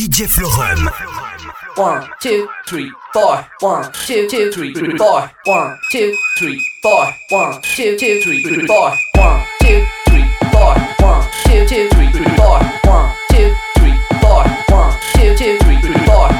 DJ Florum. 1, 2, 3, 4. 1, 2, 2, 3, 4. 1, 2, 3, 4. 1, 2, 2, 3, 4. 1, 2, 3, 4. 1, 2, 2, 3, 4. 1, 2, 3, 4. 1, 2, 3, 4.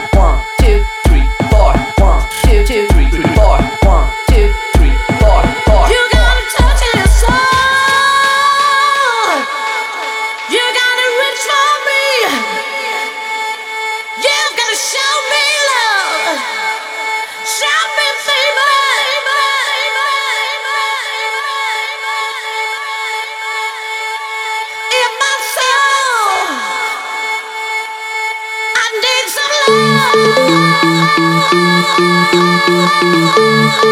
One,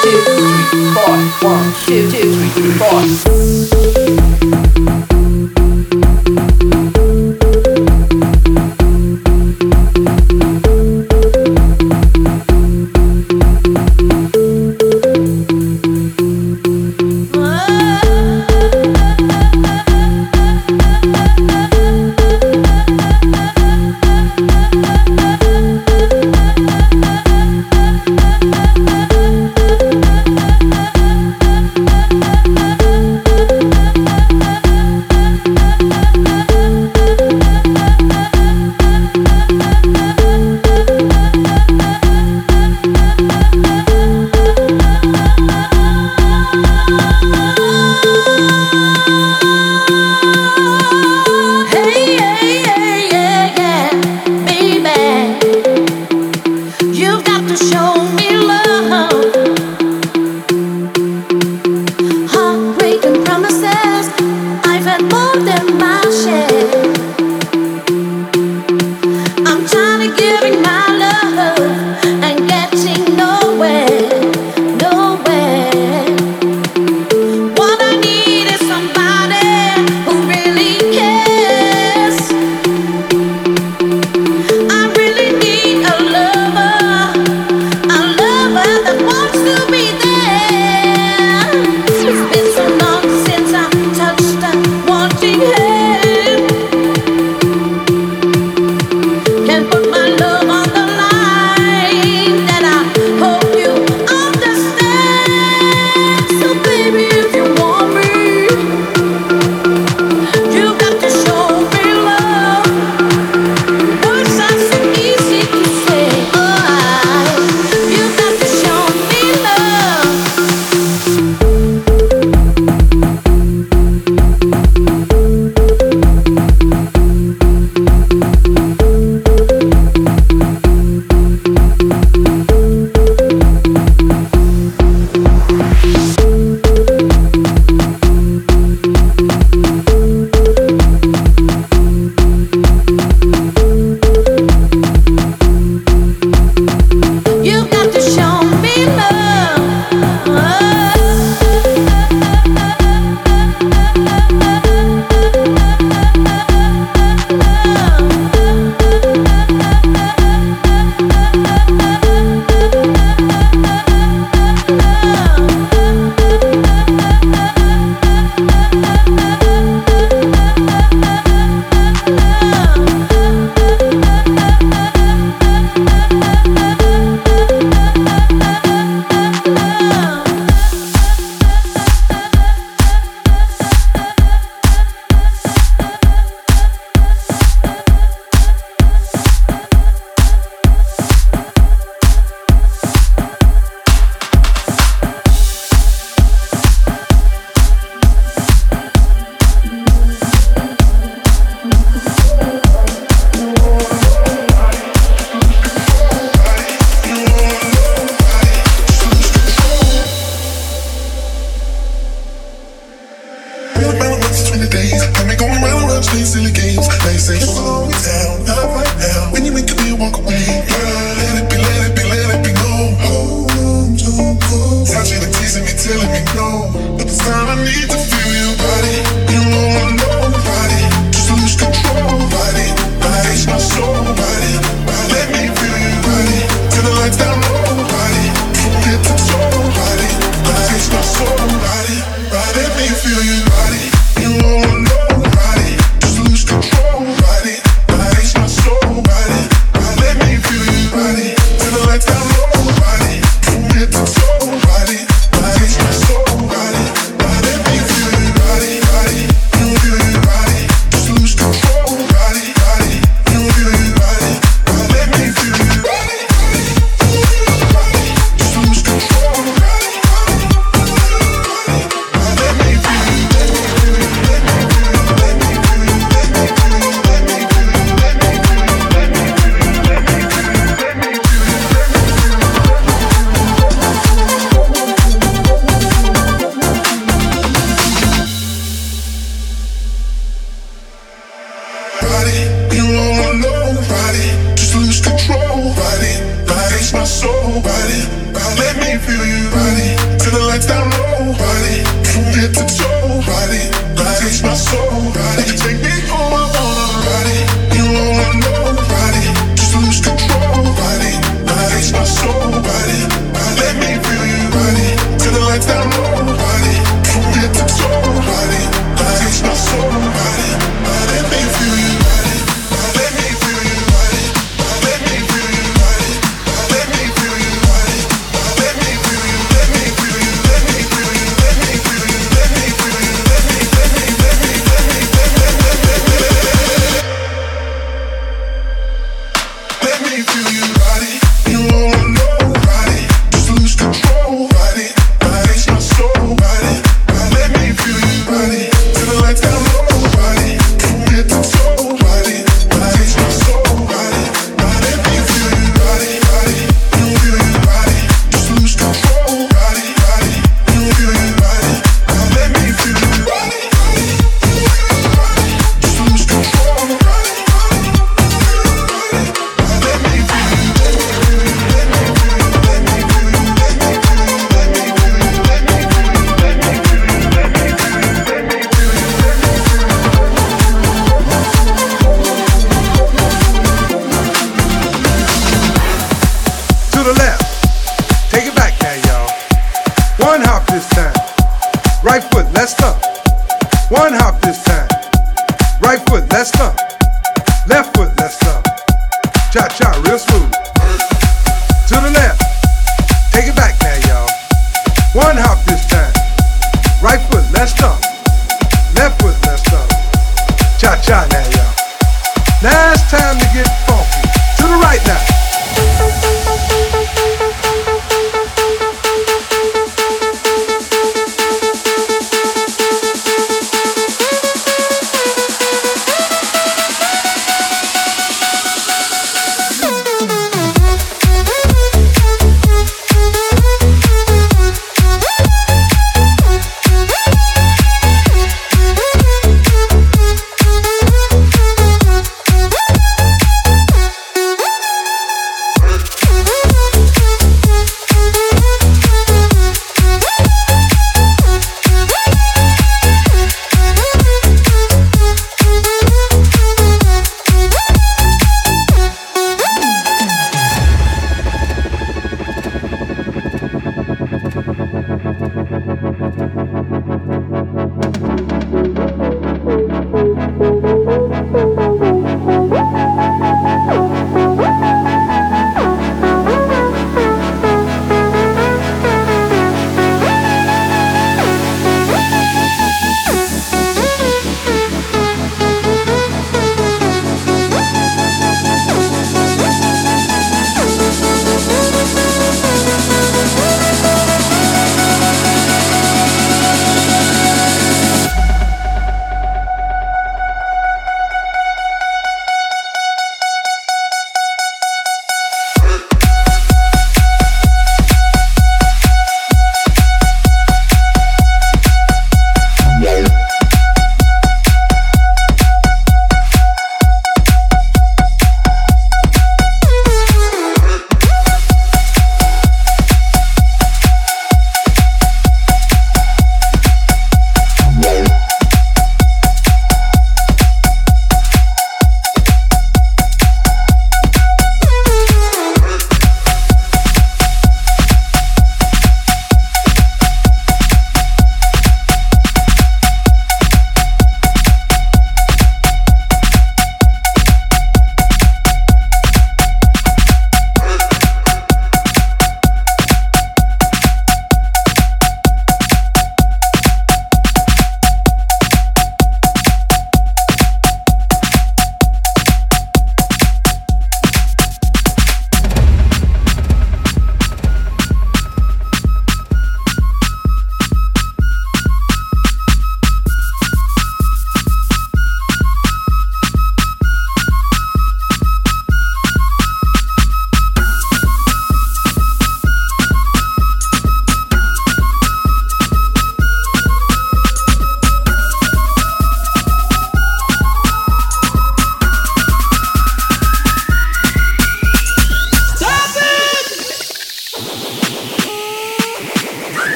two, three, four. One, two, two, three, four.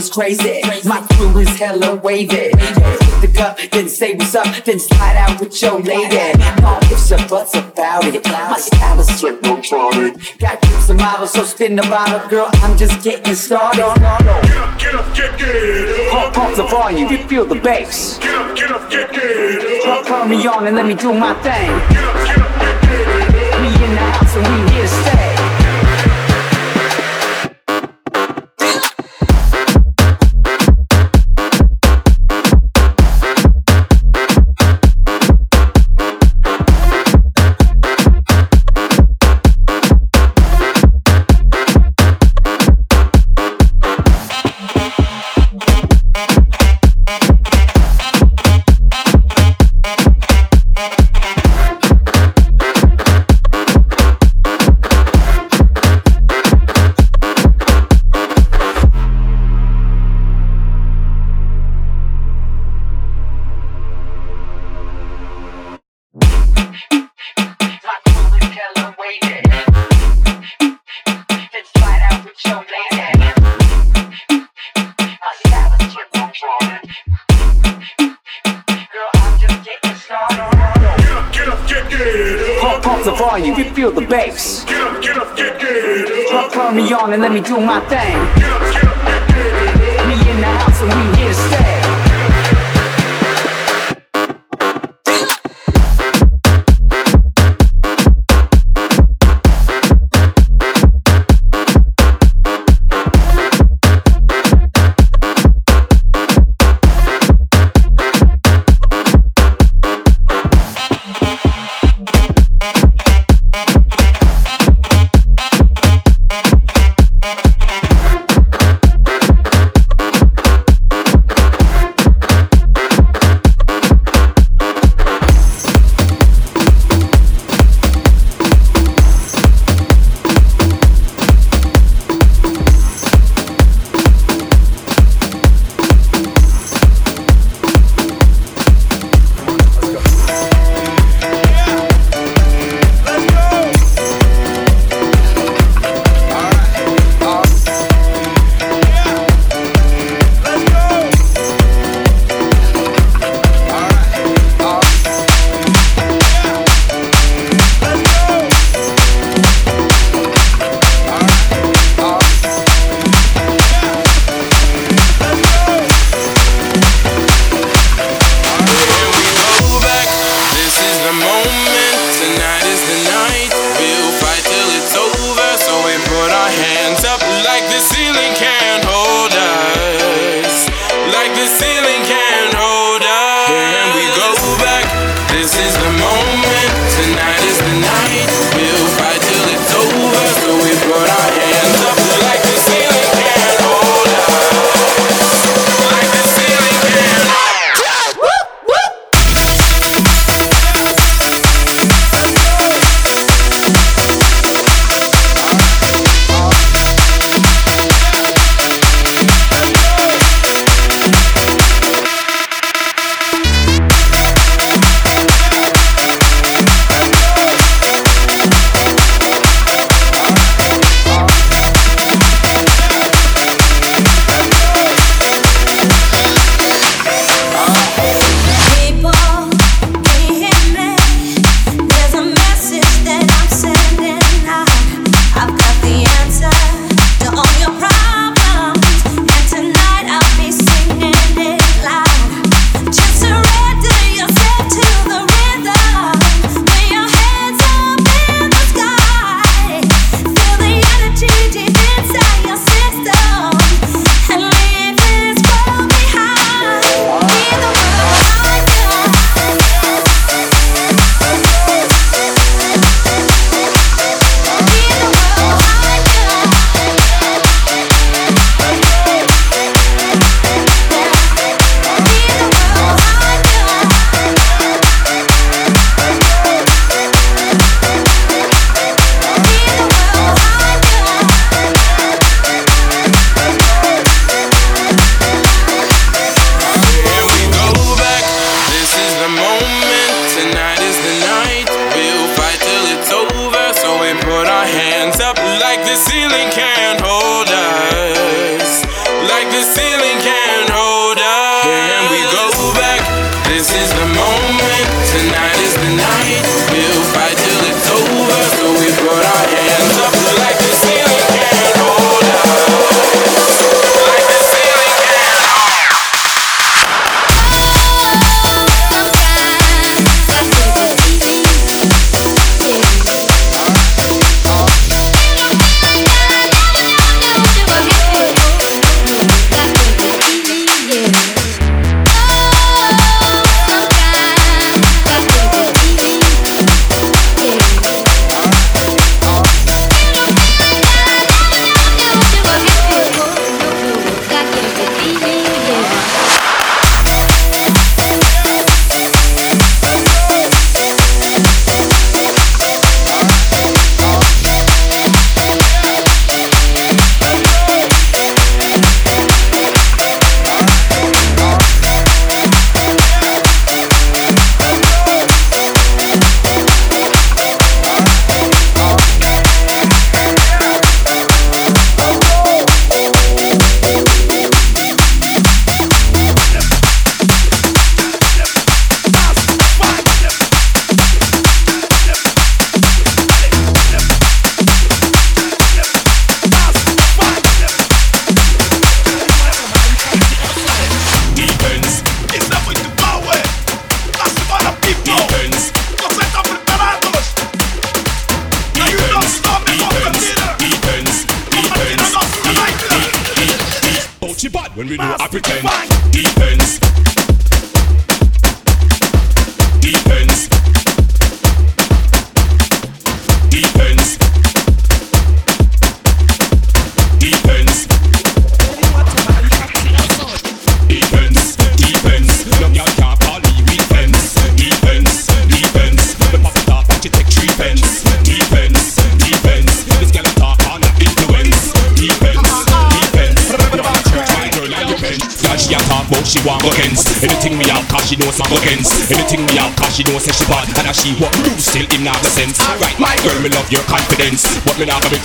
is crazy. My crew is hella wavy. Pick the cup, then say what's up, then slide out with your lady. No ifs or buts about it. My style is technotronic. Got groups of models, so spin the bottle, girl. I'm just getting started. Get up, get up, get get up. Pump the volume, you feel the bass. Get up, get up, get get up. Turn me on and let me do my thing. Get up, get up, get get. We in the house and we here. to stay.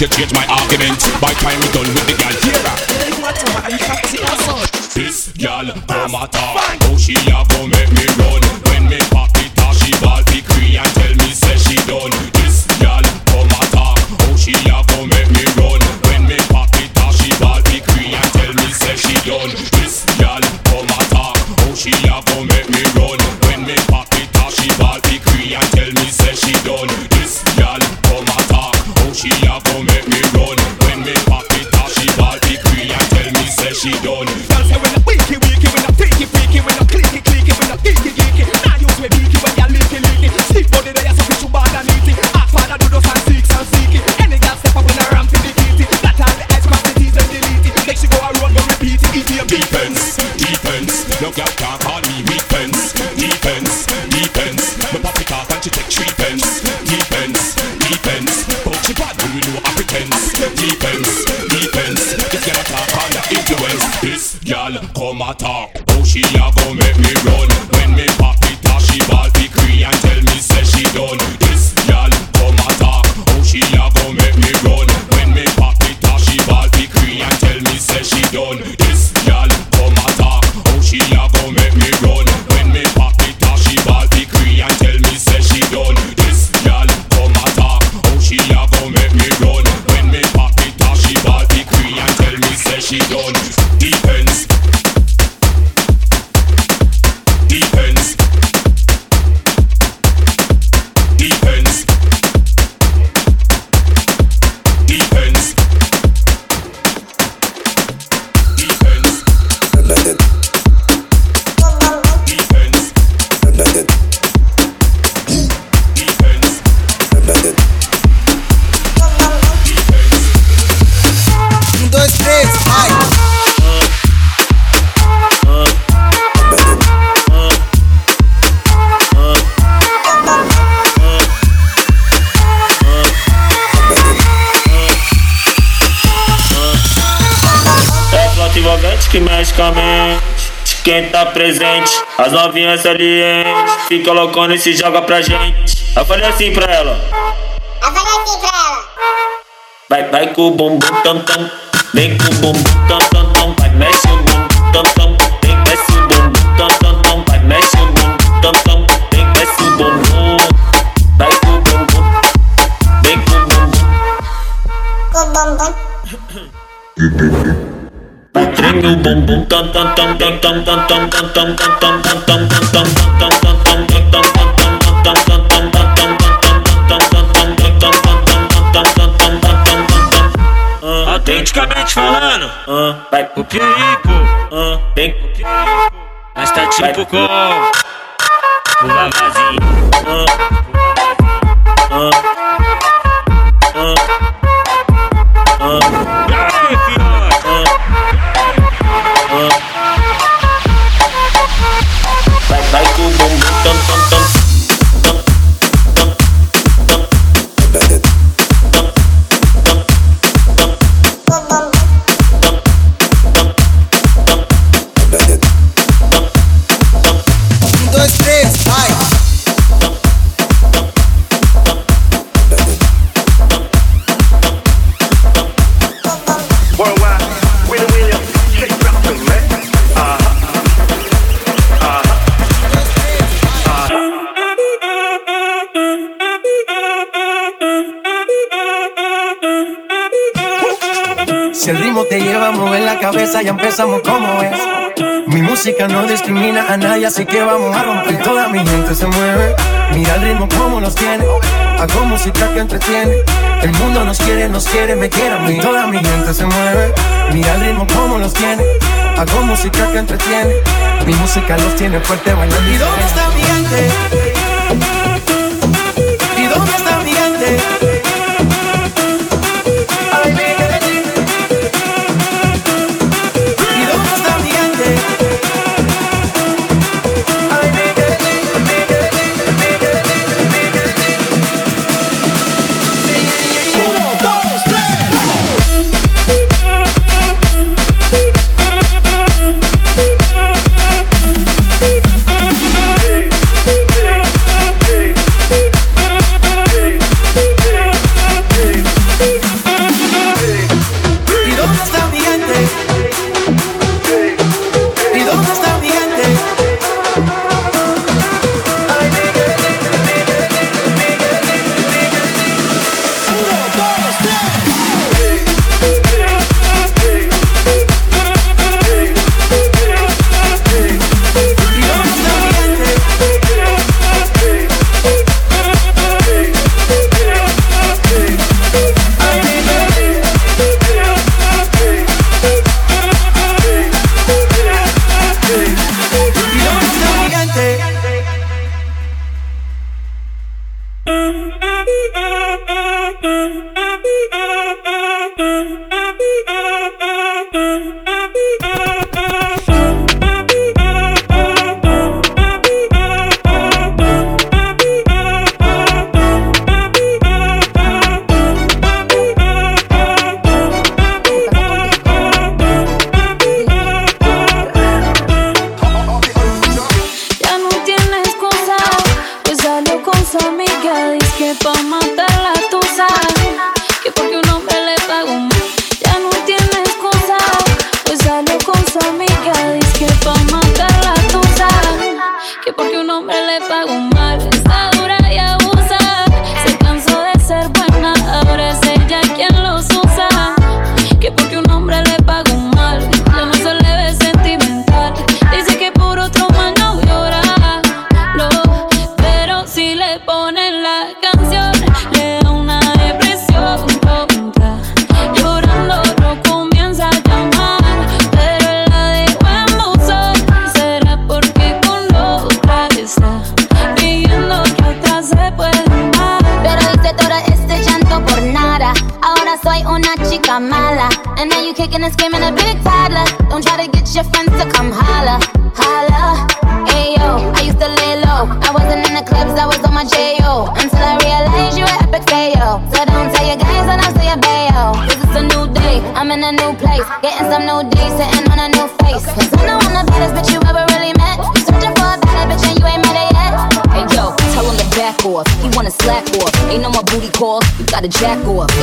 make it deepens, deepens. No girl can't call me As novinhas salientes se colocando e se joga pra gente. Eu falei assim pra ela. Eu falei assim pra ela. Vai, vai com o bumbum tam tam. Vem com o bumbum tam tam. Autenticamente falando, vai pro perigo, vem pro perigo, mas tá tipo como? cabeza, empezamos como es. Mi música no discrimina a nadie, así que vamos a romper. Toda mi gente se mueve, mira el ritmo como nos tiene. Hago música que entretiene. El mundo nos quiere, nos quiere, me quiere a mí. Toda mi gente se mueve, mira el ritmo como nos tiene. Hago música que entretiene. Mi música los tiene fuerte bailando. ¿Y dónde está mi gente? Gotta jack off.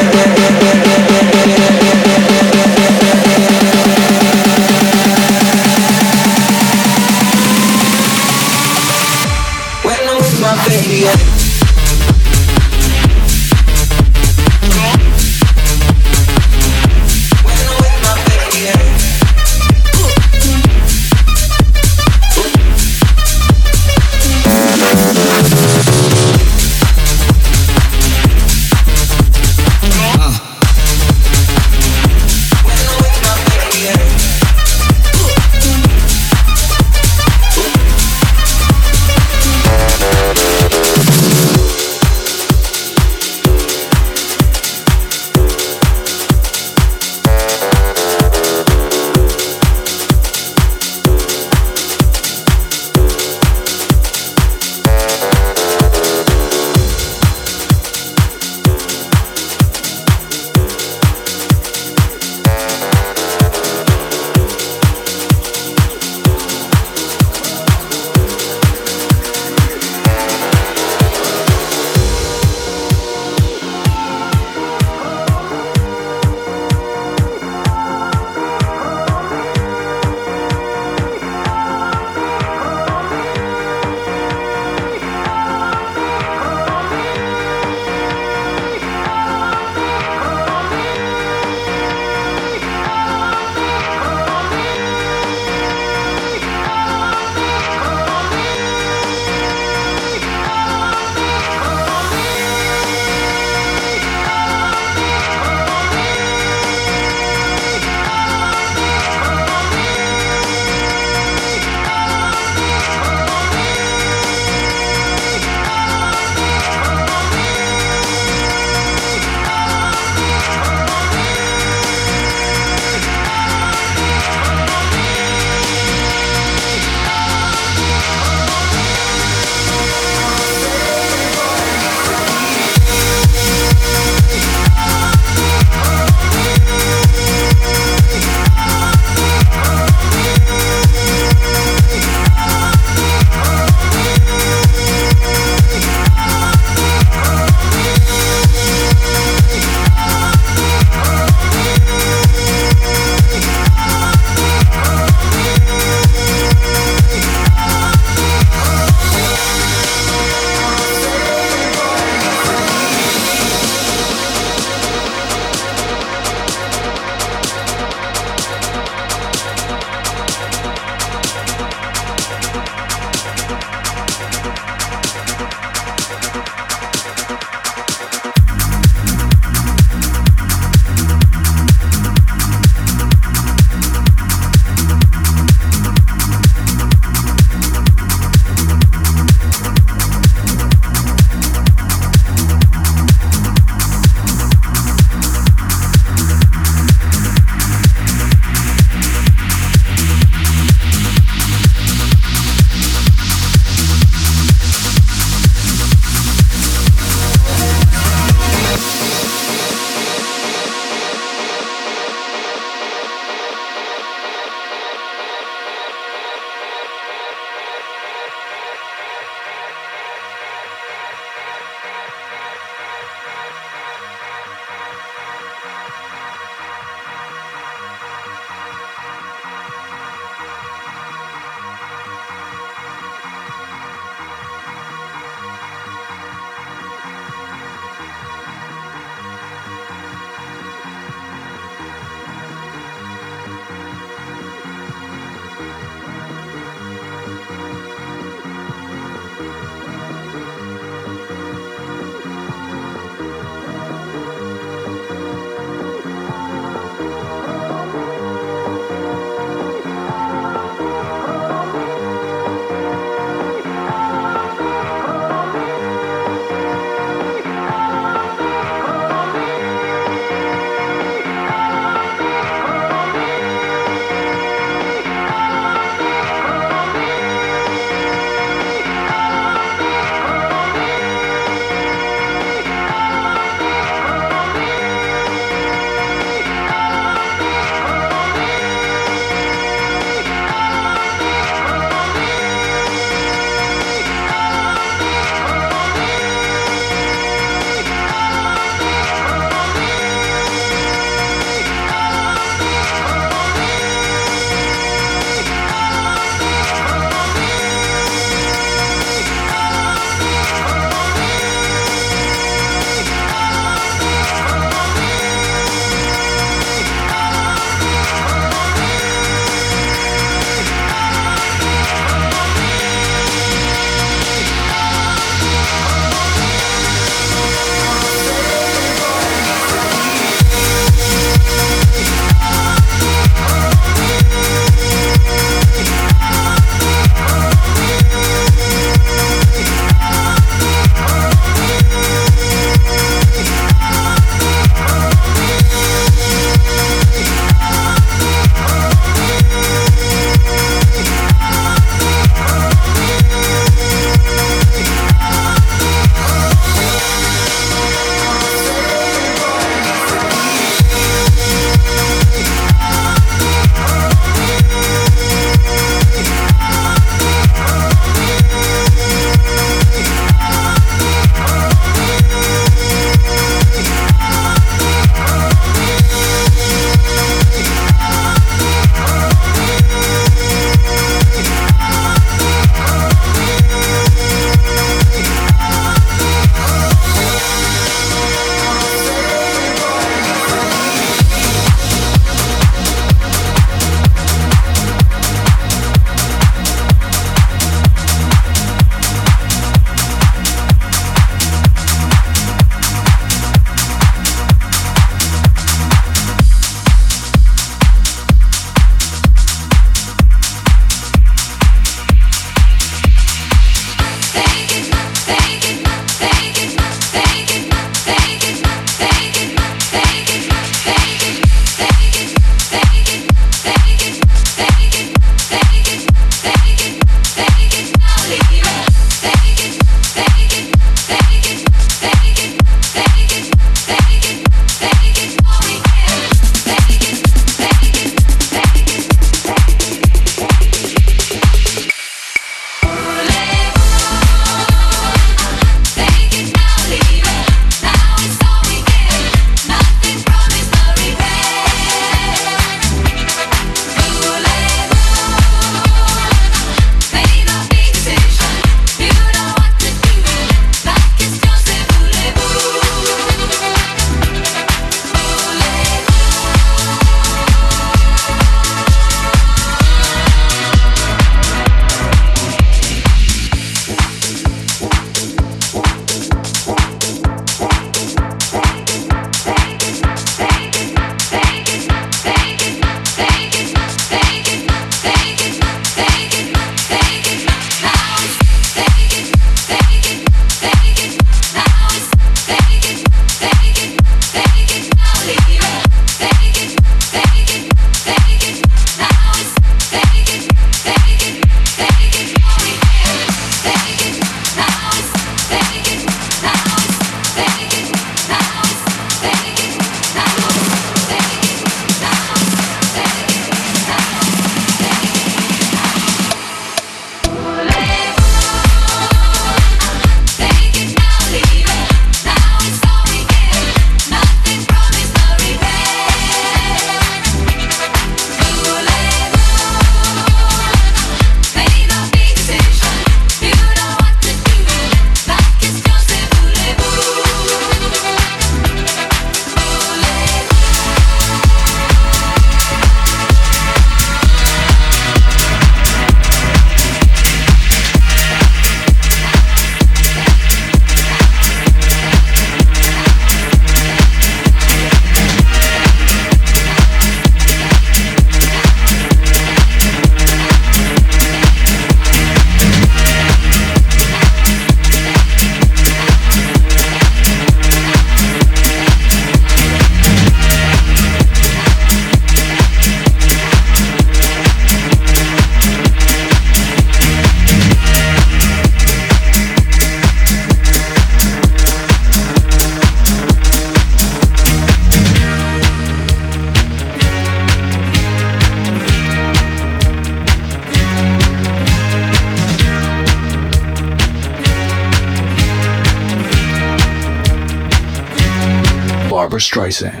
saying?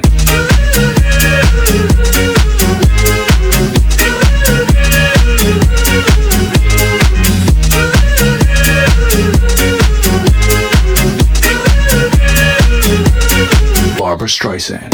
Barbra Streisand.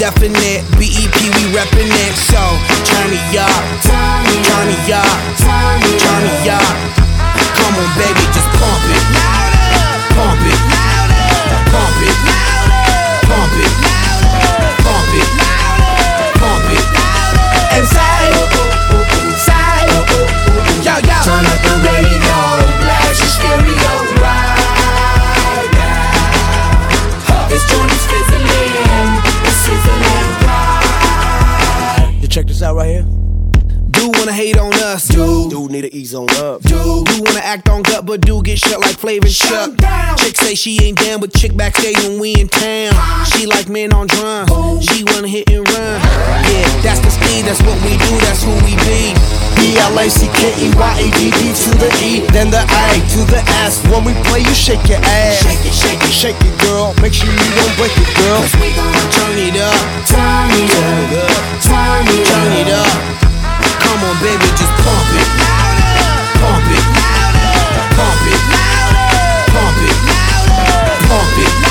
definite. BEP, we reppin' it. So, turn me up, turn me up, turn me up. Come on, baby, just pump it. Pump it. Pump it. Pump it. Pump it. Pump it. And yo, yo. wanna hate on us. Dude, dude need to ease on up. Dude, we wanna act on gut, but do get shut like Flavor shut down? Chick say she ain't down, but chick backstage when we in town. She like men on drum. She wanna hit and run. Yeah, that's the speed. That's what we do. That's who we be. B L A C K E Y A D D to the E, then the A to the S. When we play, you shake your ass. Shake it, shake it, shake it, girl. Make sure you don't break it, girl. Cause we turn it up, turn it up, turn it up, turn it up. Come on, baby, just pump it. Pump it. Pump it. Pump it. Pump it. Pump it.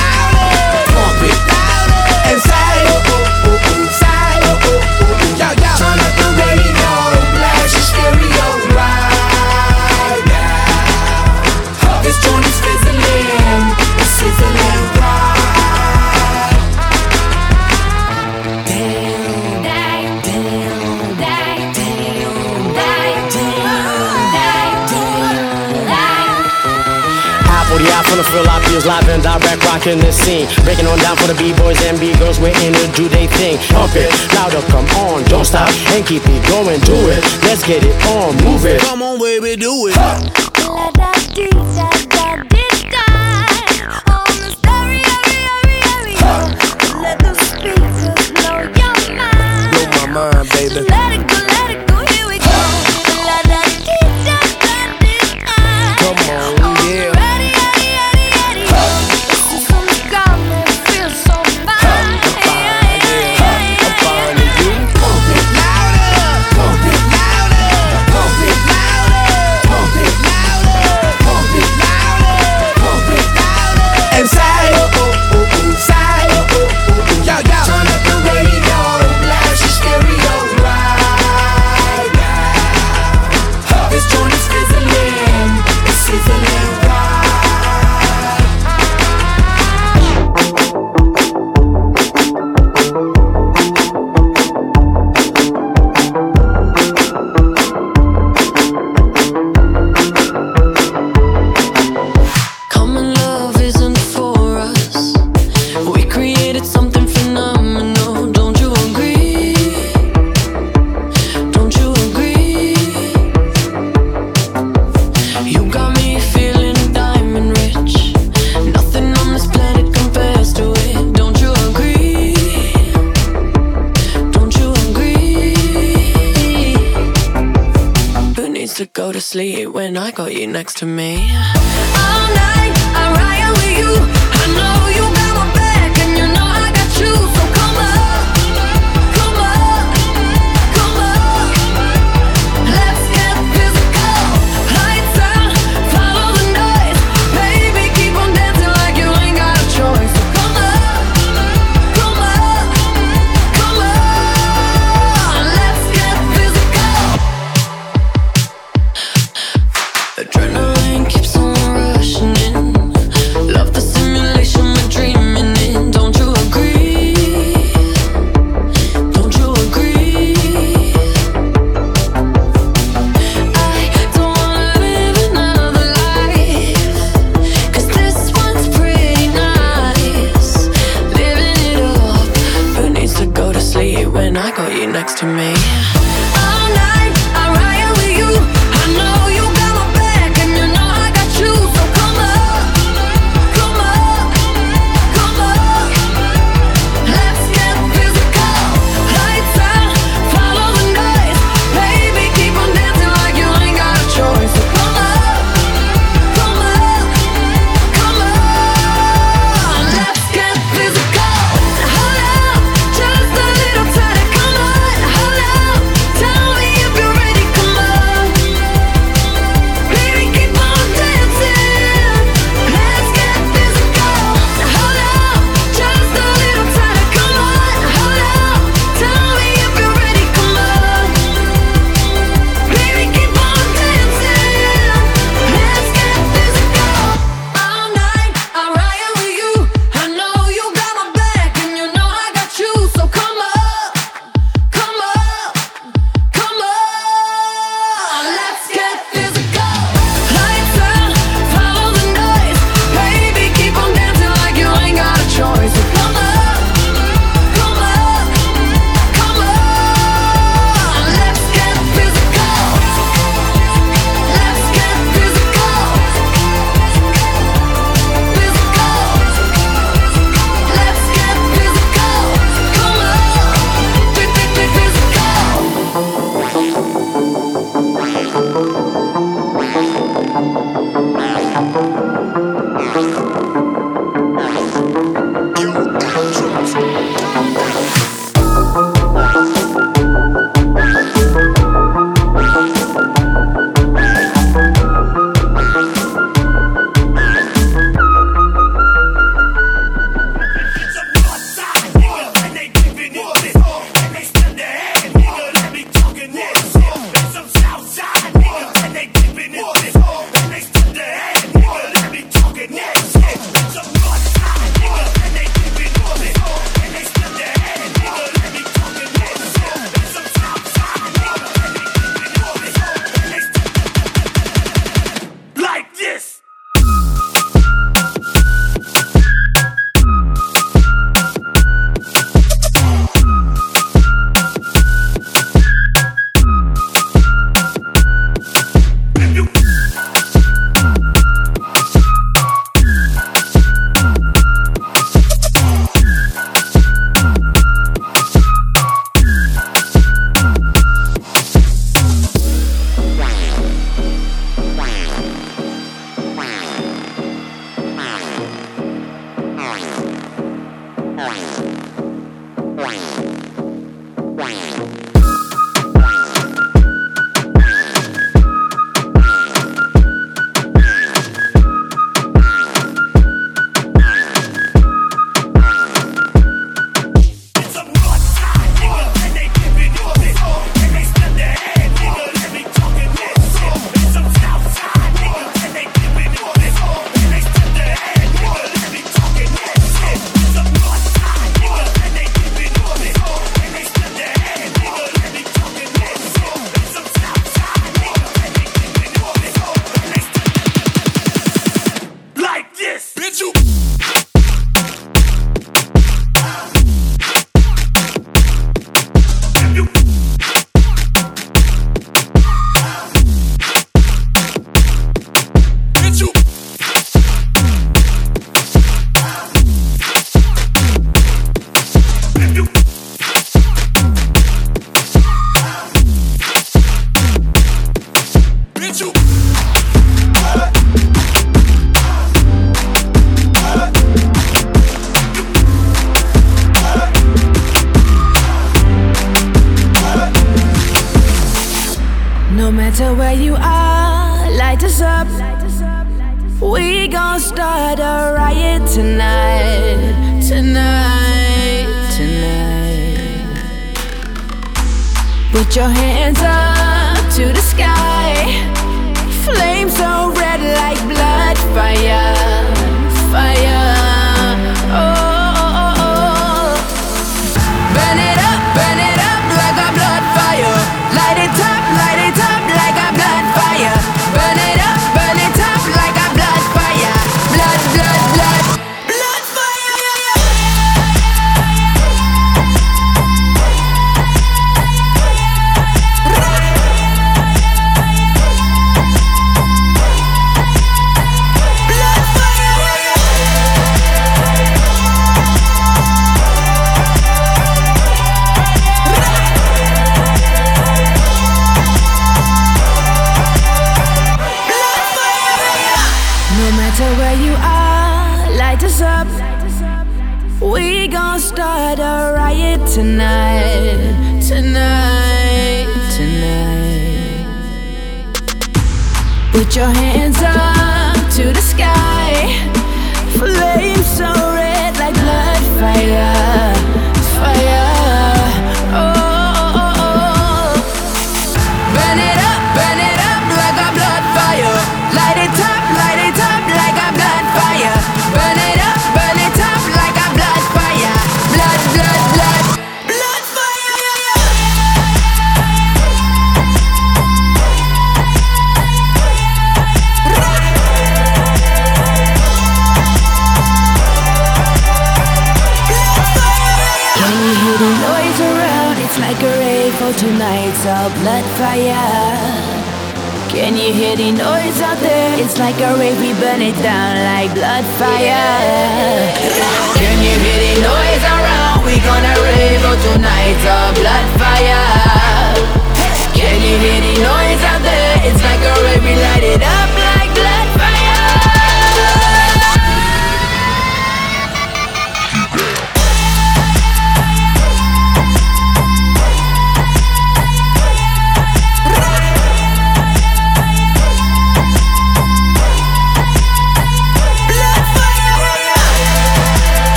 from the Philippines, live and direct, rocking the scene. Breaking on down for the B-boys and B-girls, we're in to do they thing. Pump it, louder, come on, don't stop, and keep it going, do it. Let's get it on, move it. Come on, baby, do it. Huh. Let the speakers know your mind, baby. sleep when I got you next to me. All night, I'm riding with you.